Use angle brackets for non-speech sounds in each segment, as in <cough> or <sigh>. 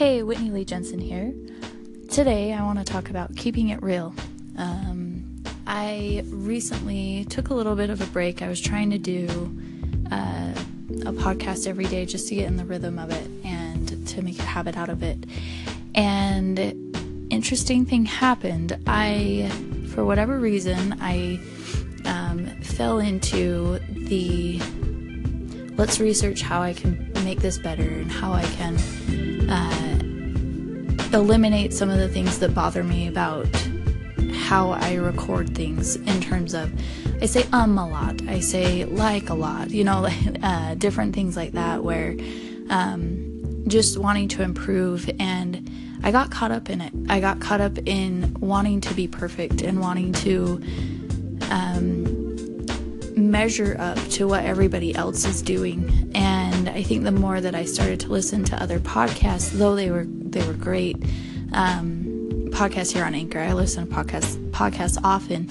Hey, Whitney Lee Jensen here. Today I want to talk about keeping it real. Um, I recently took a little bit of a break. I was trying to do uh, a podcast every day just to get in the rhythm of it and to make a habit out of it. And interesting thing happened. I, for whatever reason, I um, fell into the let's research how I can make this better and how I can uh, eliminate some of the things that bother me about how I record things in terms of I say um a lot, I say like a lot, you know, <laughs> uh, different things like that where um, just wanting to improve and I got caught up in it. I got caught up in wanting to be perfect and wanting to um, measure up to what everybody else is doing. I think the more that I started to listen to other podcasts, though they were they were great, um, podcasts here on Anchor. I listen to podcasts podcasts often.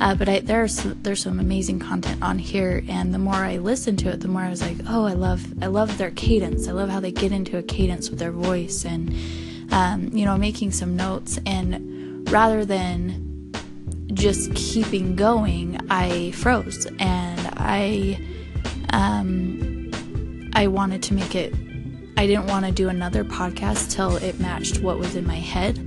Uh, but I, there's there's some amazing content on here, and the more I listened to it, the more I was like, oh, I love I love their cadence. I love how they get into a cadence with their voice, and um, you know, making some notes. And rather than just keeping going, I froze and I um, I wanted to make it. I didn't want to do another podcast till it matched what was in my head.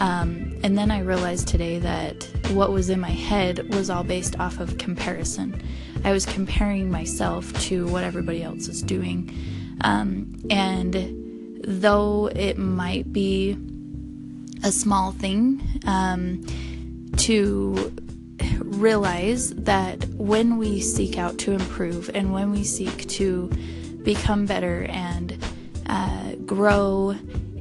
Um, and then I realized today that what was in my head was all based off of comparison. I was comparing myself to what everybody else is doing. Um, and though it might be a small thing, um, to realize that when we seek out to improve and when we seek to become better and uh, grow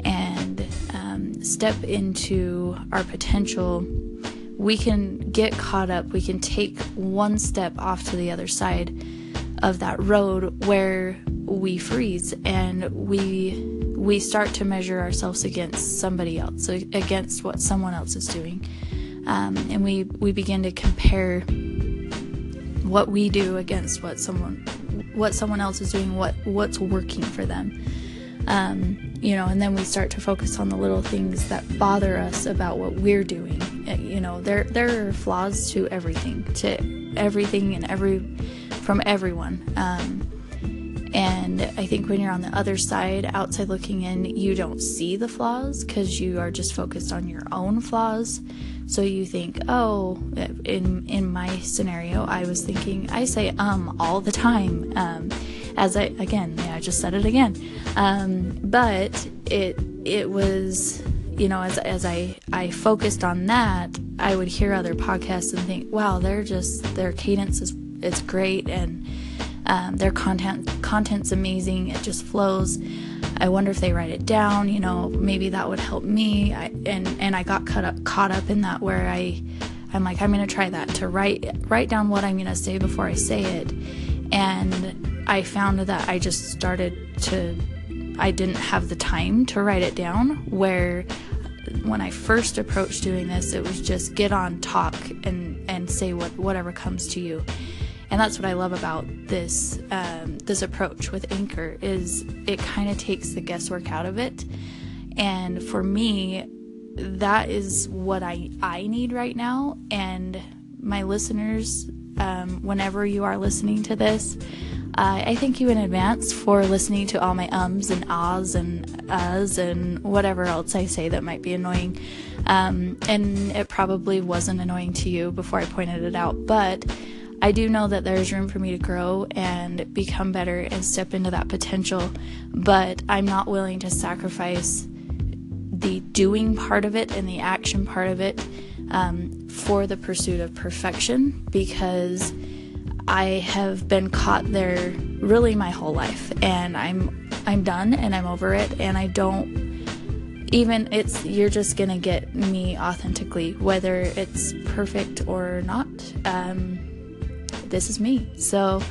and um, step into our potential, we can get caught up. We can take one step off to the other side of that road where we freeze and we we start to measure ourselves against somebody else, against what someone else is doing um, and we we begin to compare what we do against what someone what someone else is doing, what what's working for them. Um, you know, and then we start to focus on the little things that bother us about what we're doing. Uh, you know, there there are flaws to everything, to everything and every from everyone. Um, and I think when you're on the other side, outside looking in, you don't see the flaws because you are just focused on your own flaws. So you think, oh, in in my scenario, I was thinking I say um all the time. Um, as I again, I just said it again. Um, but it it was you know as as I I focused on that, I would hear other podcasts and think, wow, they're just their cadence is it's great and um, their content content's amazing. It just flows. I wonder if they write it down. You know, maybe that would help me. I, and and I got caught up caught up in that where I I'm like I'm gonna try that to write write down what I'm gonna say before I say it. And I found that I just started to I didn't have the time to write it down. Where when I first approached doing this, it was just get on, talk, and and say what whatever comes to you and that's what I love about this um, this approach with Anchor is it kind of takes the guesswork out of it, and for me, that is what I I need right now, and my listeners, um, whenever you are listening to this. Uh, I thank you in advance for listening to all my ums and ahs and uhs and whatever else I say that might be annoying. Um, and it probably wasn't annoying to you before I pointed it out, but I do know that there's room for me to grow and become better and step into that potential, but I'm not willing to sacrifice the doing part of it and the action part of it um, for the pursuit of perfection because I have been caught there really my whole life and I'm I'm done and I'm over it and I don't even it's you're just gonna get me authentically whether it's perfect or not. Um, this is me. So,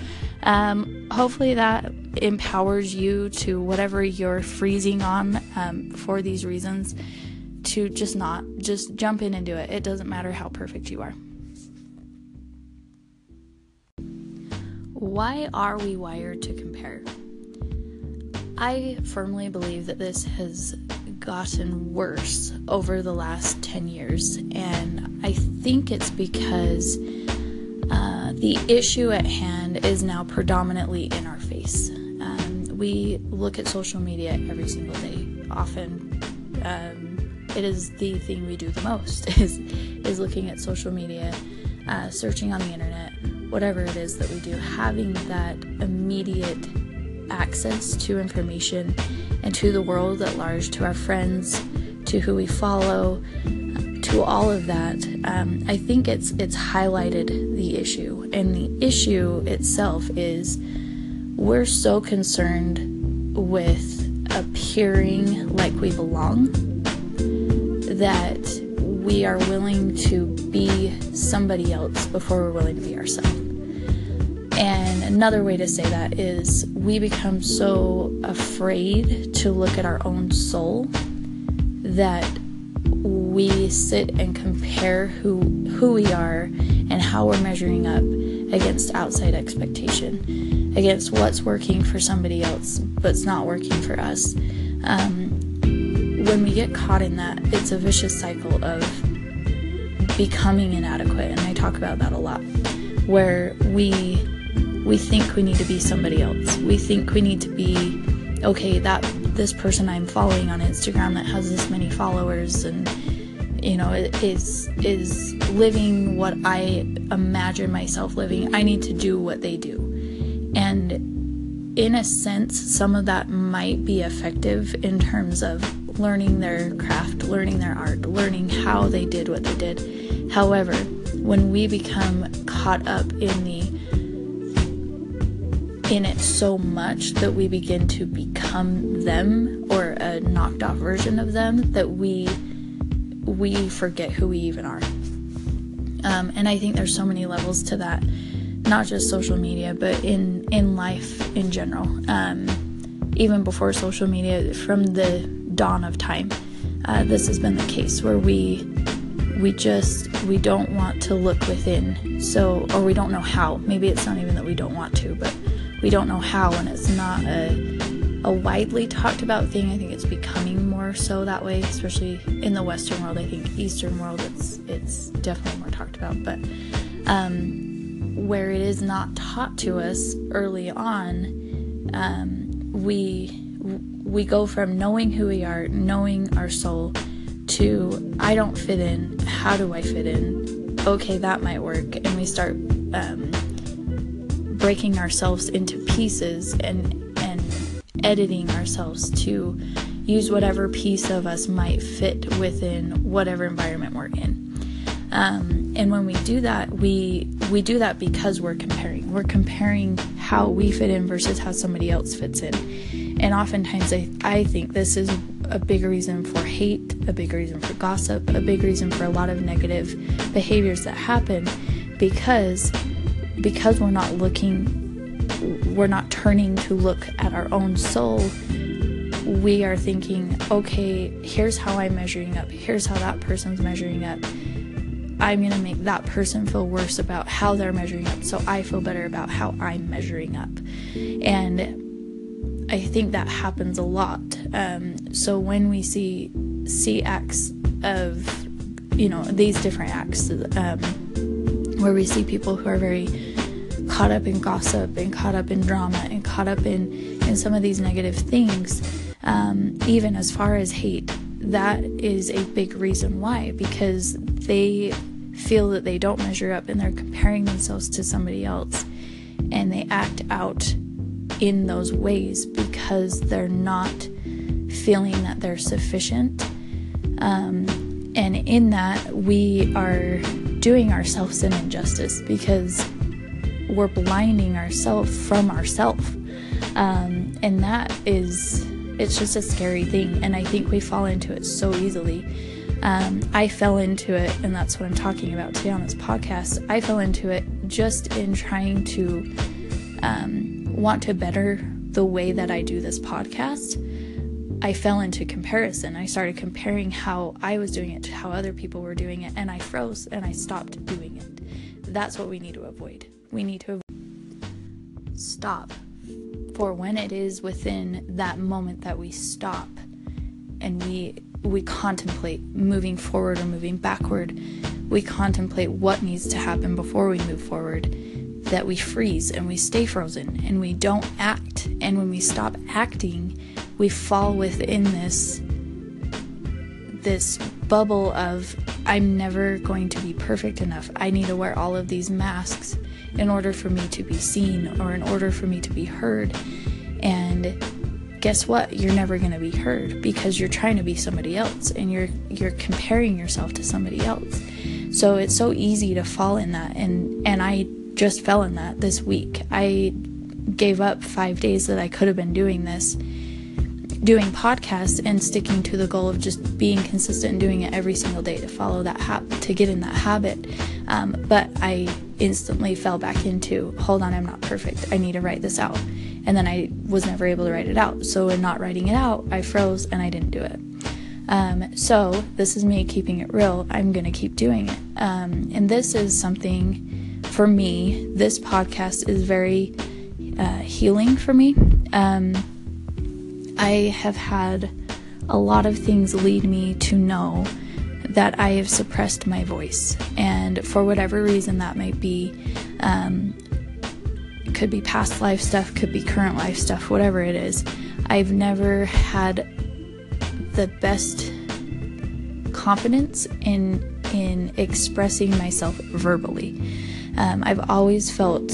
um, hopefully that empowers you to whatever you're freezing on um, for these reasons to just not just jump in and do it. It doesn't matter how perfect you are. Why are we wired to compare? I firmly believe that this has gotten worse over the last 10 years. And I think it's because the issue at hand is now predominantly in our face. Um, we look at social media every single day. Often, um, it is the thing we do the most <laughs> is is looking at social media, uh, searching on the internet, whatever it is that we do. Having that immediate access to information and to the world at large, to our friends, to who we follow, to all of that, um, I think it's it's highlighted the issue, and the issue itself is we're so concerned with appearing like we belong that we are willing to be somebody else before we're willing to be ourselves. And another way to say that is we become so afraid to look at our own soul that we sit and compare who who we are and how we're measuring up against outside expectation, against what's working for somebody else but's not working for us. Um, when we get caught in that, it's a vicious cycle of becoming inadequate, and I talk about that a lot, where we we think we need to be somebody else. We think we need to be okay, that this person I'm following on Instagram that has this many followers and you know is is living what I imagine myself living. I need to do what they do. And in a sense, some of that might be effective in terms of learning their craft, learning their art, learning how they did what they did. However, when we become caught up in the in it so much that we begin to become them or a knocked off version of them that we we forget who we even are. Um, and I think there's so many levels to that, not just social media, but in in life in general. Um, even before social media, from the dawn of time, uh, this has been the case where we we just we don't want to look within. So, or we don't know how. Maybe it's not even that we don't want to, but we don't know how, and it's not a, a widely talked about thing. I think it's becoming more so that way, especially in the Western world. I think Eastern world, it's it's definitely more talked about, but um, where it is not taught to us early on, um, we we go from knowing who we are, knowing our soul, to I don't fit in. How do I fit in? Okay, that might work, and we start. Um, breaking ourselves into pieces and and editing ourselves to use whatever piece of us might fit within whatever environment we're in. Um, and when we do that, we we do that because we're comparing. We're comparing how we fit in versus how somebody else fits in. And oftentimes, I, I think this is a big reason for hate, a big reason for gossip, a big reason for a lot of negative behaviors that happen because because we're not looking we're not turning to look at our own soul we are thinking okay here's how i'm measuring up. Here's how that person's measuring up. I'm going to make that person feel worse about how they're measuring up so i feel better about how i'm measuring up. And i think that happens a lot. Um, so when we see acts of you know these different acts um, where we see people who are very caught up in gossip and caught up in drama and caught up in in some of these negative things um, even as far as hate that is a big reason why because they feel that they don't measure up and they're comparing themselves to somebody else and they act out in those ways because they're not feeling that they're sufficient um, and in that we are doing ourselves an injustice because we're blinding ourselves from ourselves. Um, and that is, it's just a scary thing. And I think we fall into it so easily. Um, I fell into it, and that's what I'm talking about today on this podcast. I fell into it just in trying to um, want to better the way that I do this podcast. I fell into comparison. I started comparing how I was doing it to how other people were doing it, and I froze and I stopped doing it. That's what we need to avoid. We need to stop. For when it is within that moment that we stop, and we we contemplate moving forward or moving backward. We contemplate what needs to happen before we move forward. That we freeze and we stay frozen and we don't act. And when we stop acting, we fall within this this bubble of I'm never going to be perfect enough. I need to wear all of these masks in order for me to be seen or in order for me to be heard. And guess what? You're never going to be heard because you're trying to be somebody else and you're you're comparing yourself to somebody else. So it's so easy to fall in that and and I just fell in that this week. I gave up 5 days that I could have been doing this doing podcasts and sticking to the goal of just being consistent and doing it every single day to follow that habit, to get in that habit. Um, but I instantly fell back into, hold on, I'm not perfect. I need to write this out. And then I was never able to write it out. So in not writing it out, I froze and I didn't do it. Um, so this is me keeping it real. I'm going to keep doing it. Um, and this is something for me, this podcast is very uh, healing for me. Um, I have had a lot of things lead me to know that I have suppressed my voice. And for whatever reason that might be, um, could be past life stuff, could be current life stuff, whatever it is, I've never had the best confidence in in expressing myself verbally. Um, I've always felt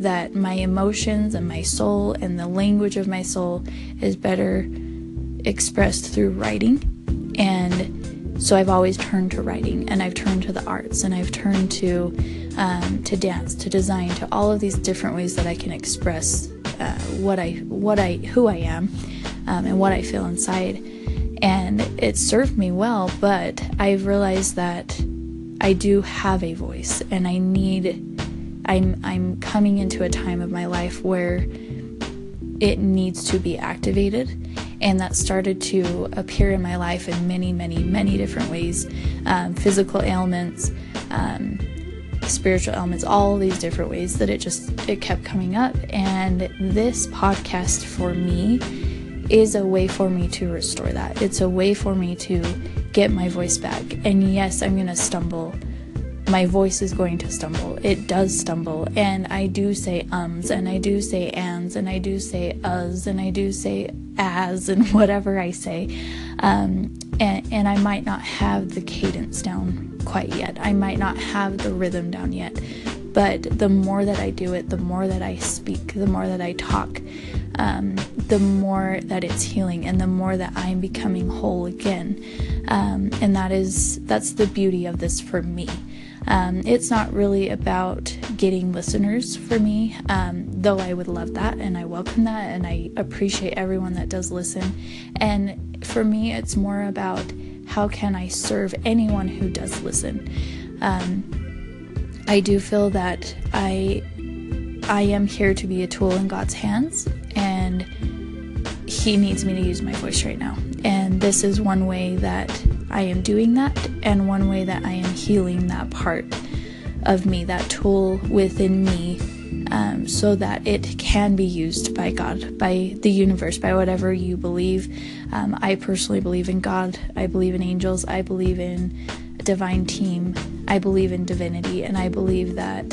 that my emotions and my soul and the language of my soul is better expressed through writing. And so I've always turned to writing and I've turned to the arts and I've turned to um, to dance, to design, to all of these different ways that I can express uh, what I what I who I am um, and what I feel inside. And it served me well, but I've realized that I do have a voice and I need I'm I'm coming into a time of my life where it needs to be activated and that started to appear in my life in many many many different ways. Um, physical ailments um, spiritual ailments all these different ways that it just it kept coming up. And this podcast for me is a way for me to restore that. It's a way for me to get my voice back. And yes i'm going to stumble my voice is going to stumble. It does stumble. And I do say ums, and I do say ands, and I do say us, and I do say as, and <laughs> whatever I say. Um, and, and I might not have the cadence down quite yet. I might not have the rhythm down yet. But the more that I do it, the more that I speak, the more that I talk, um, the more that it's healing, and the more that I'm becoming whole again. Um, and that is that's the beauty of this for me. Um, it's not really about getting listeners for me, um, though I would love that and I welcome that and I appreciate everyone that does listen. And for me, it's more about how can I serve anyone who does listen. Um, I do feel that I I am here to be a tool in God's hands, and He needs me to use my voice right now. And this is one way that I am doing that, and one way that I am healing that part of me, that tool within me, um, so that it can be used by God, by the universe, by whatever you believe. Um, I personally believe in God, I believe in angels, I believe in a divine team, I believe in divinity, and I believe that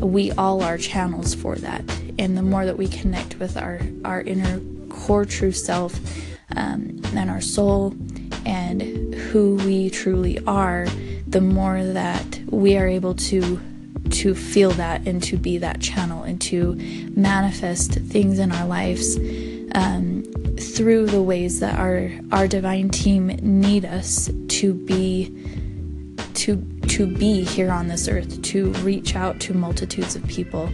we all are channels for that. And the more that we connect with our, our inner core true self um, and our soul and who we truly are, the more that we are able to to feel that and to be that channel and to manifest things in our lives um, through the ways that our our divine team need us to be to to be here on this earth to reach out to multitudes of people.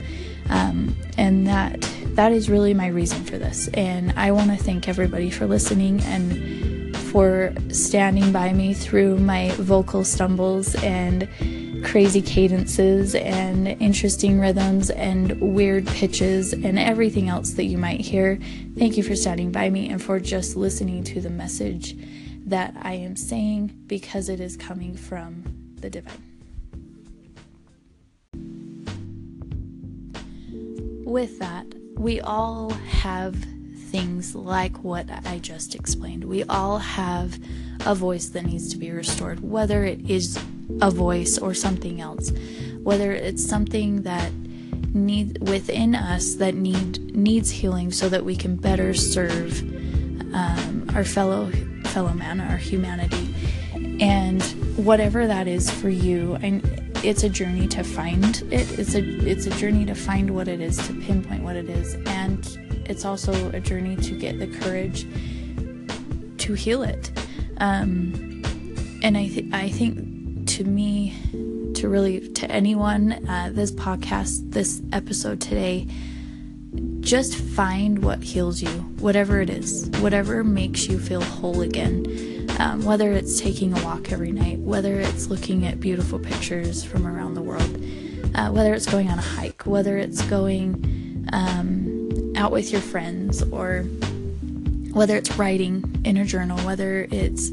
Um, and that that is really my reason for this. And i want to thank everybody for listening and for standing by me through my vocal stumbles and crazy cadences and interesting rhythms and weird pitches and everything else that you might hear. Thank you for standing by me and for just listening to the message that I am saying because it is coming from the divine. With that, we all have things like what I just explained. We all have a voice that needs to be restored, whether it is a voice or something else, whether it's something that need within us that need needs healing so that we can better serve um, our fellow fellow man, our humanity, and whatever that is for you. And it's a journey to find it. It's a it's a journey to find what it is, to pinpoint what it is, and it's also a journey to get the courage to heal it. Um, and I th- I think to me, to really to anyone, uh, this podcast, this episode today, just find what heals you, whatever it is, whatever makes you feel whole again. Um, whether it's taking a walk every night, whether it's looking at beautiful pictures from around the world, uh, whether it's going on a hike, whether it's going um, out with your friends, or whether it's writing in a journal, whether it's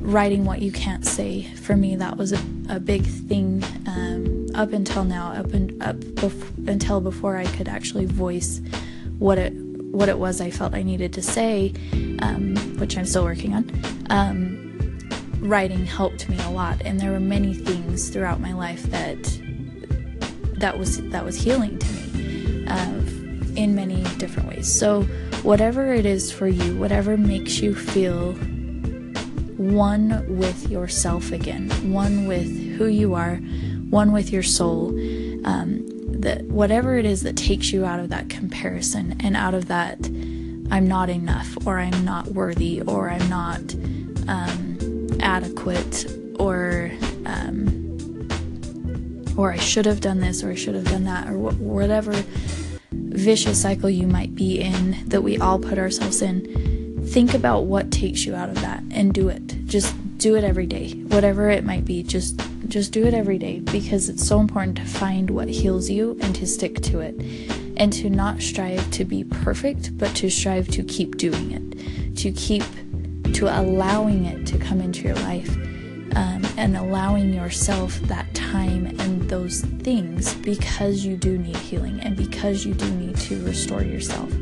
writing what you can't say. For me, that was a, a big thing um, up until now, up up bef- until before I could actually voice what it what it was I felt I needed to say, um, which I'm still working on. Um, writing helped me a lot, and there were many things throughout my life that that was that was healing to me uh, in many different ways. So, whatever it is for you, whatever makes you feel one with yourself again, one with who you are, one with your soul. Um, that whatever it is that takes you out of that comparison and out of that I'm not enough or I'm not worthy or I'm not um, adequate or um, or I should have done this or I should have done that or wh- whatever vicious cycle you might be in that we all put ourselves in think about what takes you out of that and do it. Just do it every day. Whatever it might be just just do it every day because it's so important to find what heals you and to stick to it and to not strive to be perfect but to strive to keep doing it to keep to allowing it to come into your life um, and allowing yourself that time and those things because you do need healing and because you do need to restore yourself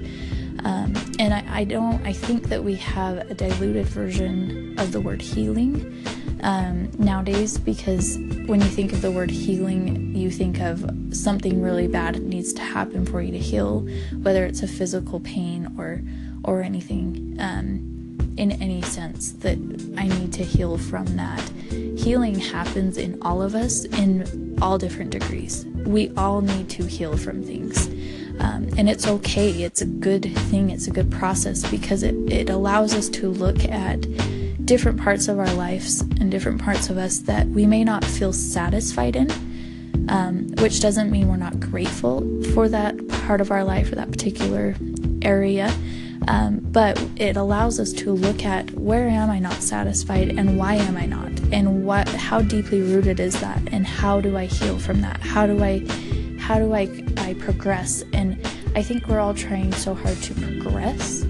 um, and I, I, don't, I think that we have a diluted version of the word healing um, nowadays because when you think of the word healing, you think of something really bad needs to happen for you to heal, whether it's a physical pain or or anything um, in any sense that I need to heal from that. Healing happens in all of us in all different degrees. We all need to heal from things. Um, and it's okay. It's a good thing. It's a good process because it, it allows us to look at different parts of our lives and different parts of us that we may not feel satisfied in, um, which doesn't mean we're not grateful for that part of our life or that particular area. Um, but it allows us to look at where am I not satisfied and why am I not and what how deeply rooted is that? And how do I heal from that? How do I how do I I progress? And I think we're all trying so hard to progress.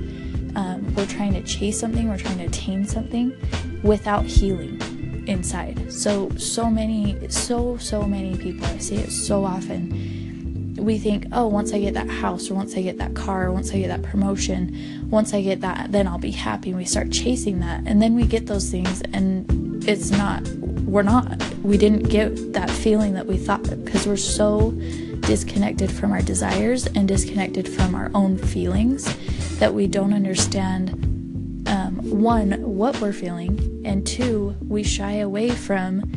Um, we're trying to chase something we're trying to attain something without healing inside. So so many so so many people I see it so often. We think, oh, once I get that house, or once I get that car, or once I get that promotion, once I get that, then I'll be happy. And we start chasing that. And then we get those things, and it's not, we're not, we didn't get that feeling that we thought because we're so disconnected from our desires and disconnected from our own feelings that we don't understand um, one, what we're feeling, and two, we shy away from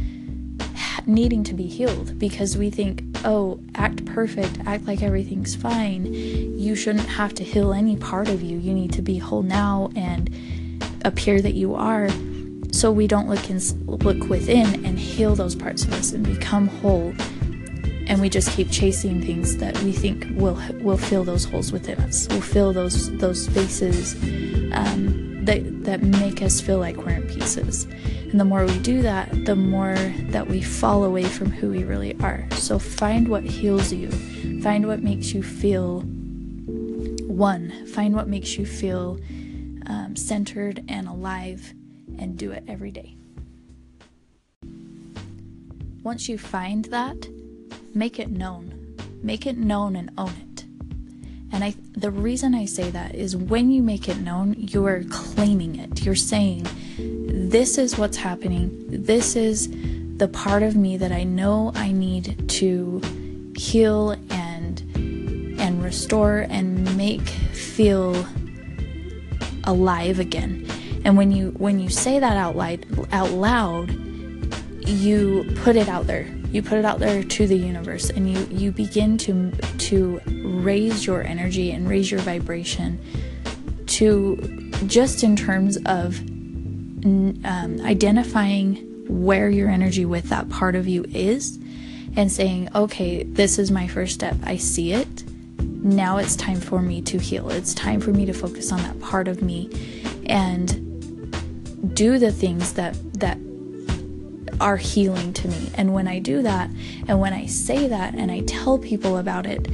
needing to be healed because we think oh, act perfect, act like everything's fine. You shouldn't have to heal any part of you. You need to be whole now and appear that you are. So we don't look in, look within and heal those parts of us and become whole. And we just keep chasing things that we think will will fill those holes within us. Will fill those those spaces um, that that make us feel like we're in pieces. And the more we do that, the more that we fall away from who we really are. So find what heals you, find what makes you feel one, find what makes you feel um, centered and alive, and do it every day. Once you find that, make it known. Make it known and own it. And I the reason I say that is when you make it known, you're claiming it. You're saying, this is what's happening. This is the part of me that I know I need to heal and and restore and make feel alive again. And when you when you say that out loud out loud, you put it out there. You put it out there to the universe and you you begin to to raise your energy and raise your vibration to just in terms of um, identifying where your energy with that part of you is and saying, okay, this is my first step. I see it. Now it's time for me to heal. It's time for me to focus on that part of me and do the things that that are healing to me. And when I do that, and when I say that and I tell people about it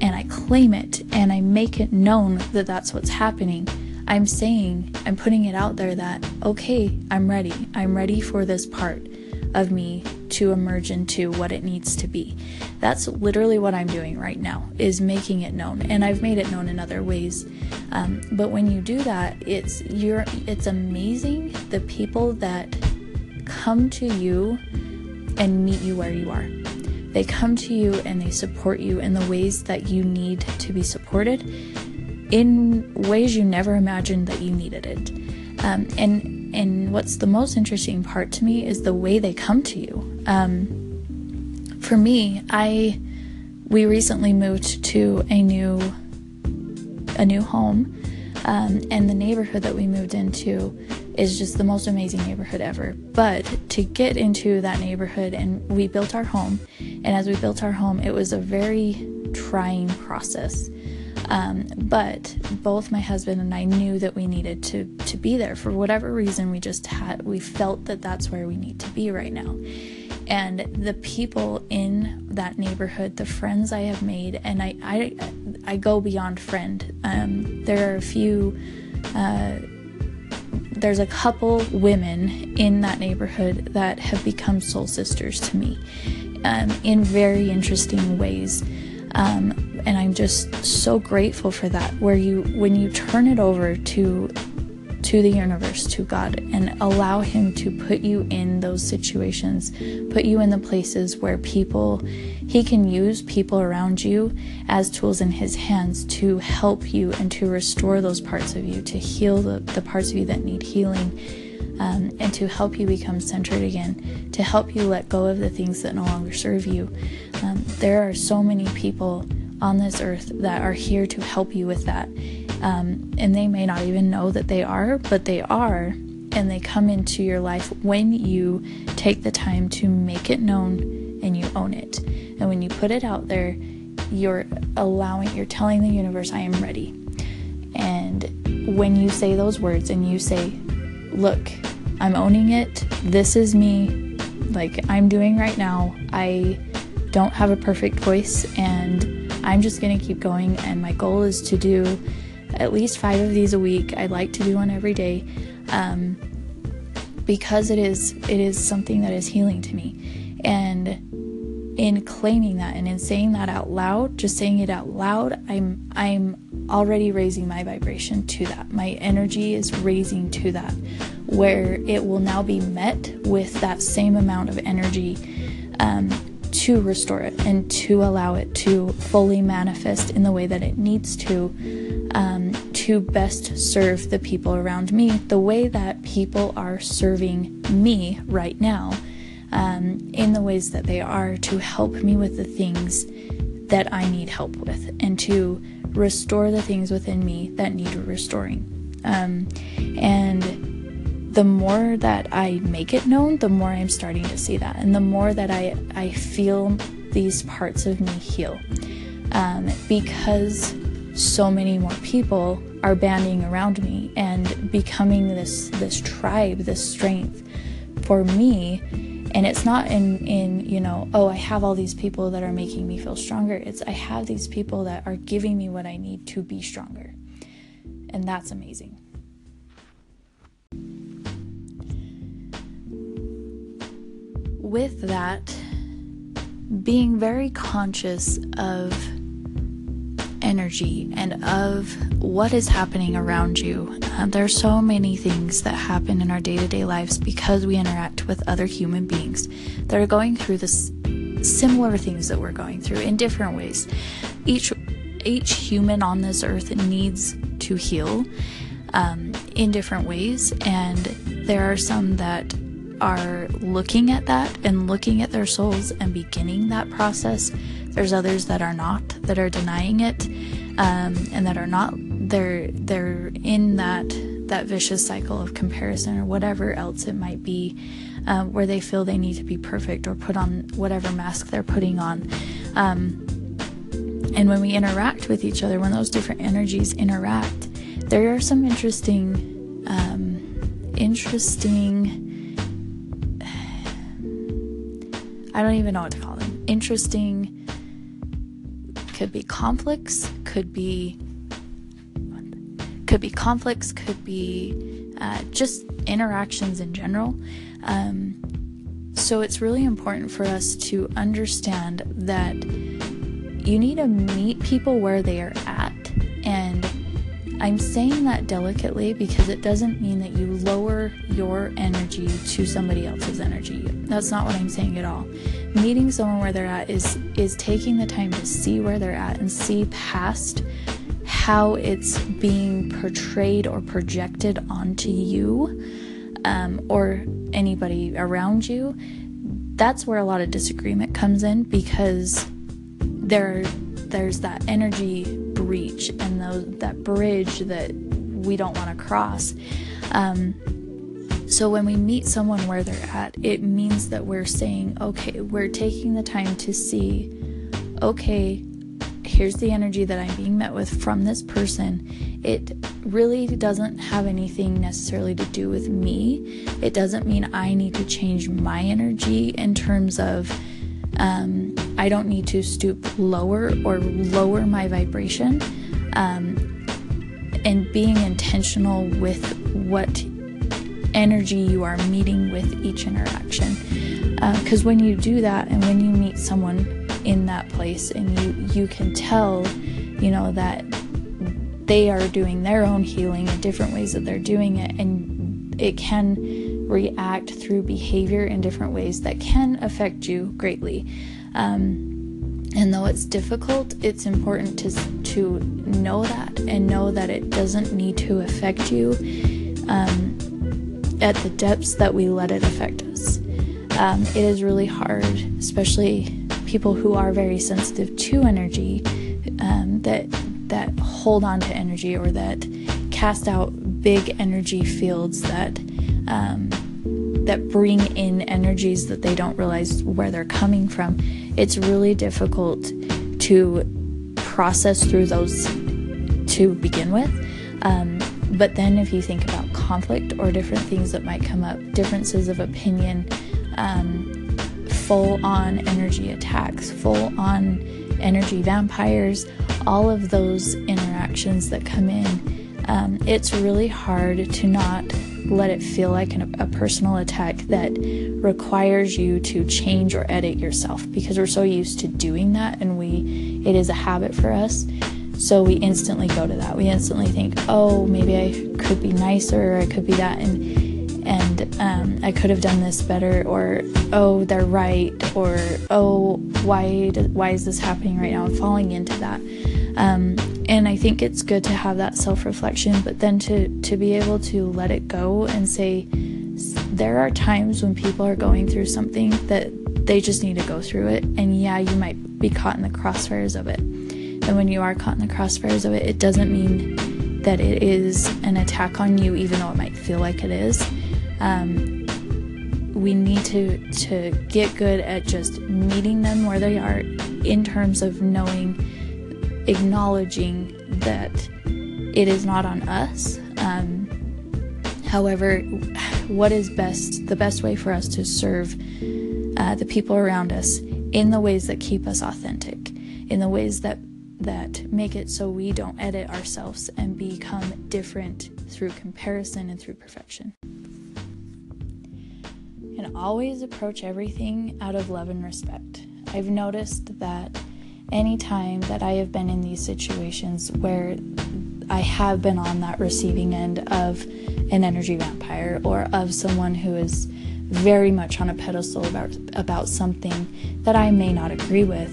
and I claim it and I make it known that that's what's happening, I'm saying, I'm putting it out there that, okay, I'm ready. I'm ready for this part of me to emerge into what it needs to be. That's literally what I'm doing right now is making it known, and I've made it known in other ways. Um, but when you do that, it's you're it's amazing the people that come to you and meet you where you are. They come to you and they support you in the ways that you need to be supported in ways you never imagined that you needed it. Um, and and what's the most interesting part to me is the way they come to you. Um, for me, I we recently moved to a new a new home, um, and the neighborhood that we moved into is just the most amazing neighborhood ever. But to get into that neighborhood, and we built our home, and as we built our home, it was a very trying process. Um, but both my husband and I knew that we needed to to be there for whatever reason. We just had we felt that that's where we need to be right now. And the people in that neighborhood, the friends I have made, and I I, I go beyond friend. Um, there are a few. Uh, there's a couple women in that neighborhood that have become soul sisters to me um, in very interesting ways. Um, and I'm just so grateful for that where you when you turn it over to to the universe to God and allow him to put you in those situations put you in the places where people he can use people around you as tools in his hands to help you and to restore those parts of you to heal the, the parts of you that need healing um, and to help you become centered again, to help you let go of the things that no longer serve you. Um, there are so many people on this earth that are here to help you with that. Um, and they may not even know that they are, but they are. And they come into your life when you take the time to make it known and you own it. And when you put it out there, you're allowing, you're telling the universe, I am ready. And when you say those words and you say, Look, I'm owning it, this is me, like I'm doing right now, I don't have a perfect voice and I'm just going to keep going, and my goal is to do at least five of these a week. I'd like to do one every day um, because it is it is something that is healing to me, and in claiming that and in saying that out loud, just saying it out loud, I'm I'm already raising my vibration to that. My energy is raising to that, where it will now be met with that same amount of energy. Um, to restore it and to allow it to fully manifest in the way that it needs to um, to best serve the people around me the way that people are serving me right now um, in the ways that they are to help me with the things that I need help with and to restore the things within me that need restoring. Um, and the more that I make it known, the more I'm starting to see that, and the more that I I feel these parts of me heal, um, because so many more people are banding around me and becoming this this tribe, this strength for me. And it's not in in you know oh I have all these people that are making me feel stronger. It's I have these people that are giving me what I need to be stronger, and that's amazing. with that, being very conscious of energy and of what is happening around you. Uh, there are so many things that happen in our day to day lives because we interact with other human beings that are going through this similar things that we're going through in different ways. Each each human on this earth needs to heal um, in different ways, and there are some that are looking at that and looking at their souls and beginning that process. There's others that are not, that are denying it, um, and that are not. They're they're in that that vicious cycle of comparison or whatever else it might be, uh, where they feel they need to be perfect or put on whatever mask they're putting on. Um, and when we interact with each other, when those different energies interact, there are some interesting, um, interesting. <sighs> I don't even know what to call them. Interesting. Could be conflicts. Could be. Could be conflicts. Could be uh, just interactions in general. Um, so it's really important for us to understand that you need to meet people where they are at. And I'm saying that delicately because it doesn't mean that you lower your energy to somebody else's energy. That's not what I'm saying at all. Meeting someone where they're at is is taking the time to see where they're at and see past how it's being portrayed or projected onto you um, or anybody around you. That's where a lot of disagreement comes in because there there's that energy breach and those, that bridge that we don't want to cross. Um, so when we meet someone where they're at, it means that we're saying, okay, we're taking the time to see, okay, here's the energy that I'm being met with from this person. It really doesn't have anything necessarily to do with me. It doesn't mean I need to change my energy in terms of um, I don't need to stoop lower or lower my vibration. Um, and being intentional with what energy you are meeting with each interaction. Because uh, when you do that and when you meet someone in that place and you, you can tell, you know, that they are doing their own healing in different ways that they're doing it, and it can react through behavior in different ways that can affect you greatly. Um, and though it's difficult, it's important to to know that and know that it doesn't need to affect you um, at the depths that we let it affect us. Um, it is really hard, especially people who are very sensitive to energy, um, that that hold on to energy or that cast out big energy fields that um, that bring in energies that they don't realize where they're coming from. It's really difficult to process through those to begin with. Um, but then, if you think about conflict or different things that might come up, differences of opinion, um, full on energy attacks, full on energy vampires, all of those interactions that come in, um, it's really hard to not let it feel like an, a personal attack that requires you to change or edit yourself because we're so used to doing that and we it is a habit for us. So we instantly go to that. We instantly think oh maybe i could be nicer or i could be that and and um, i could have done this better or oh they're right or oh why why is this happening right now? I'm falling into that. Um, and I think it's good to have that self reflection, but then to, to be able to let it go and say, there are times when people are going through something that they just need to go through it. And yeah, you might be caught in the crossfires of it. And when you are caught in the crossfires of it, it doesn't mean that it is an attack on you, even though it might feel like it is. Um, we need to to get good at just meeting them where they are in terms of knowing acknowledging that it is not on us. Um, however, what is best, the best way for us to serve uh, the people around us in the ways that keep us authentic, in the ways that that make it so we don't edit ourselves and become different through comparison and through perfection. And always approach everything out of love and respect. I've noticed that anytime that I have been in these situations where I have been on that receiving end of an energy vampire or of someone who is very much on a pedestal about about something that I may not agree with.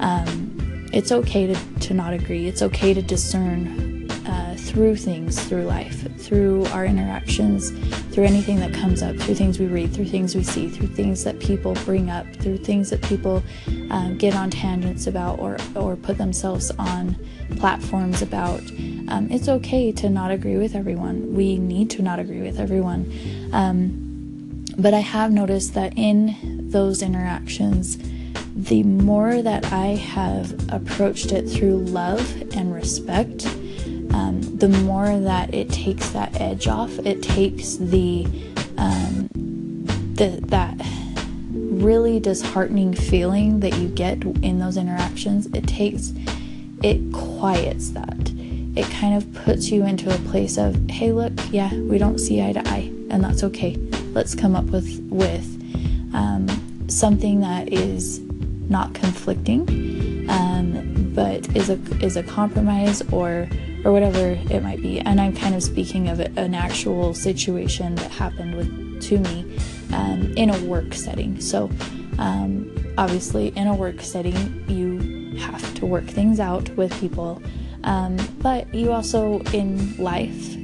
Um, it's okay to, to not agree. It's okay to discern uh, through things, through life, through our interactions, through anything that comes up, through things we read, through things we see, through things that people bring up, through things that people um, get on tangents about or, or put themselves on platforms about. Um, it's okay to not agree with everyone. We need to not agree with everyone. Um, but I have noticed that in those interactions, the more that I have approached it through love and respect, um, the more that it takes that edge off. It takes the, um, the that really disheartening feeling that you get in those interactions. It takes it quiets that. It kind of puts you into a place of, hey, look, yeah, we don't see eye to eye, and that's okay. Let's come up with with um, something that is not conflicting, um, but is a is a compromise or or whatever it might be. And I'm kind of speaking of an actual situation that happened with to me um, in a work setting. So um, obviously, in a work setting, you have to work things out with people. Um, but you also, in life,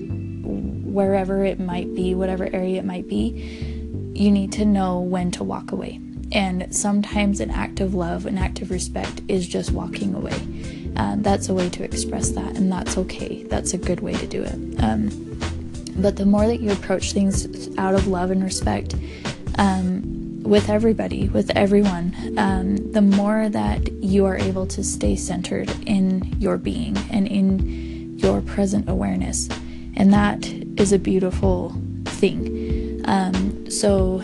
wherever it might be, whatever area it might be, you need to know when to walk away. And sometimes an act of love, an act of respect is just walking away. Um, that's a way to express that, and that's okay. That's a good way to do it. Um, but the more that you approach things out of love and respect, um, with everybody, with everyone, um, the more that you are able to stay centered in your being and in your present awareness. And that is a beautiful thing. Um, so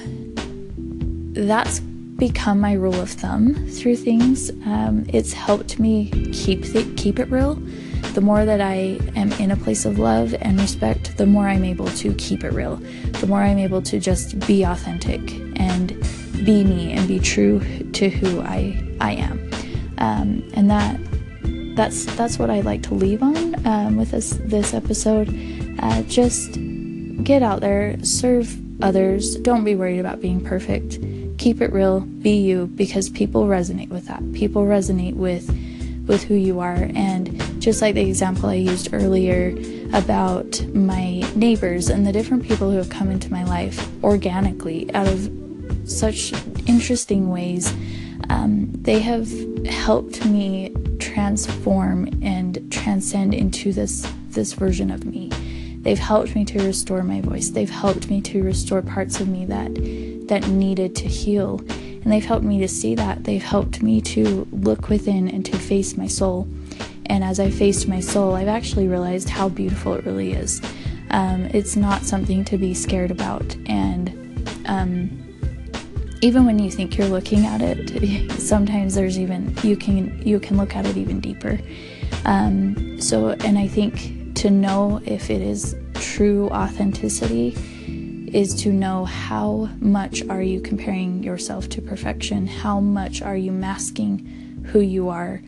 that's become my rule of thumb through things. Um, it's helped me keep the, keep it real. The more that I am in a place of love and respect, the more I'm able to keep it real. The more I'm able to just be authentic and be me and be true to who I I am. Um, and that that's that's what I'd like to leave on um, with this this episode. Uh, just get out there, serve others. Don't be worried about being perfect. Keep it real. Be you because people resonate with that. People resonate with with who you are. And just like the example I used earlier about my neighbors and the different people who have come into my life organically out of such interesting ways. Um, they have helped me transform and transcend into this this version of me. They've helped me to restore my voice. They've helped me to restore parts of me that that needed to heal. And they've helped me to see that. They've helped me to look within and to face my soul. And as I faced my soul, I've actually realized how beautiful it really is. Um, it's not something to be scared about. And um, even when you think you're looking at it, <laughs> sometimes there's even you can you can look at it even deeper. Um, so, and I think to know if it is true authenticity is to know how much are you comparing yourself to perfection, how much are you masking who you are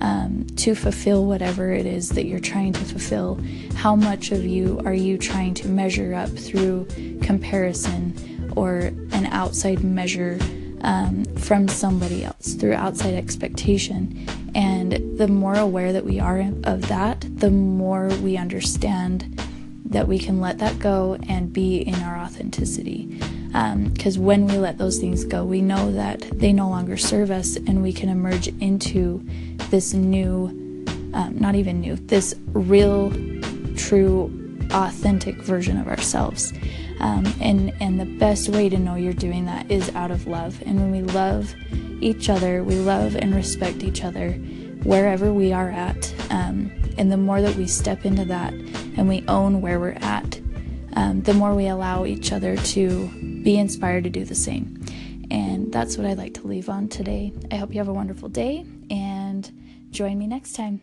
um, to fulfill whatever it is that you're trying to fulfill. How much of you are you trying to measure up through comparison? or an outside measure um, from somebody else through outside expectation. And the more aware that we are of that, the more we understand that we can let that go and be in our authenticity. Because um, when we let those things go, we know that they no longer serve us and we can emerge into this new, um, not even new, this real, true, authentic version of ourselves. Um, and and the best way to know you're doing that is out of love. And when we love each other, we love and respect each other wherever we are at. Um, and the more that we step into that and we own where we're at, um, the more we allow each other to be inspired to do the same. And that's what I'd like to leave on today. I hope you have a wonderful day and join me next time.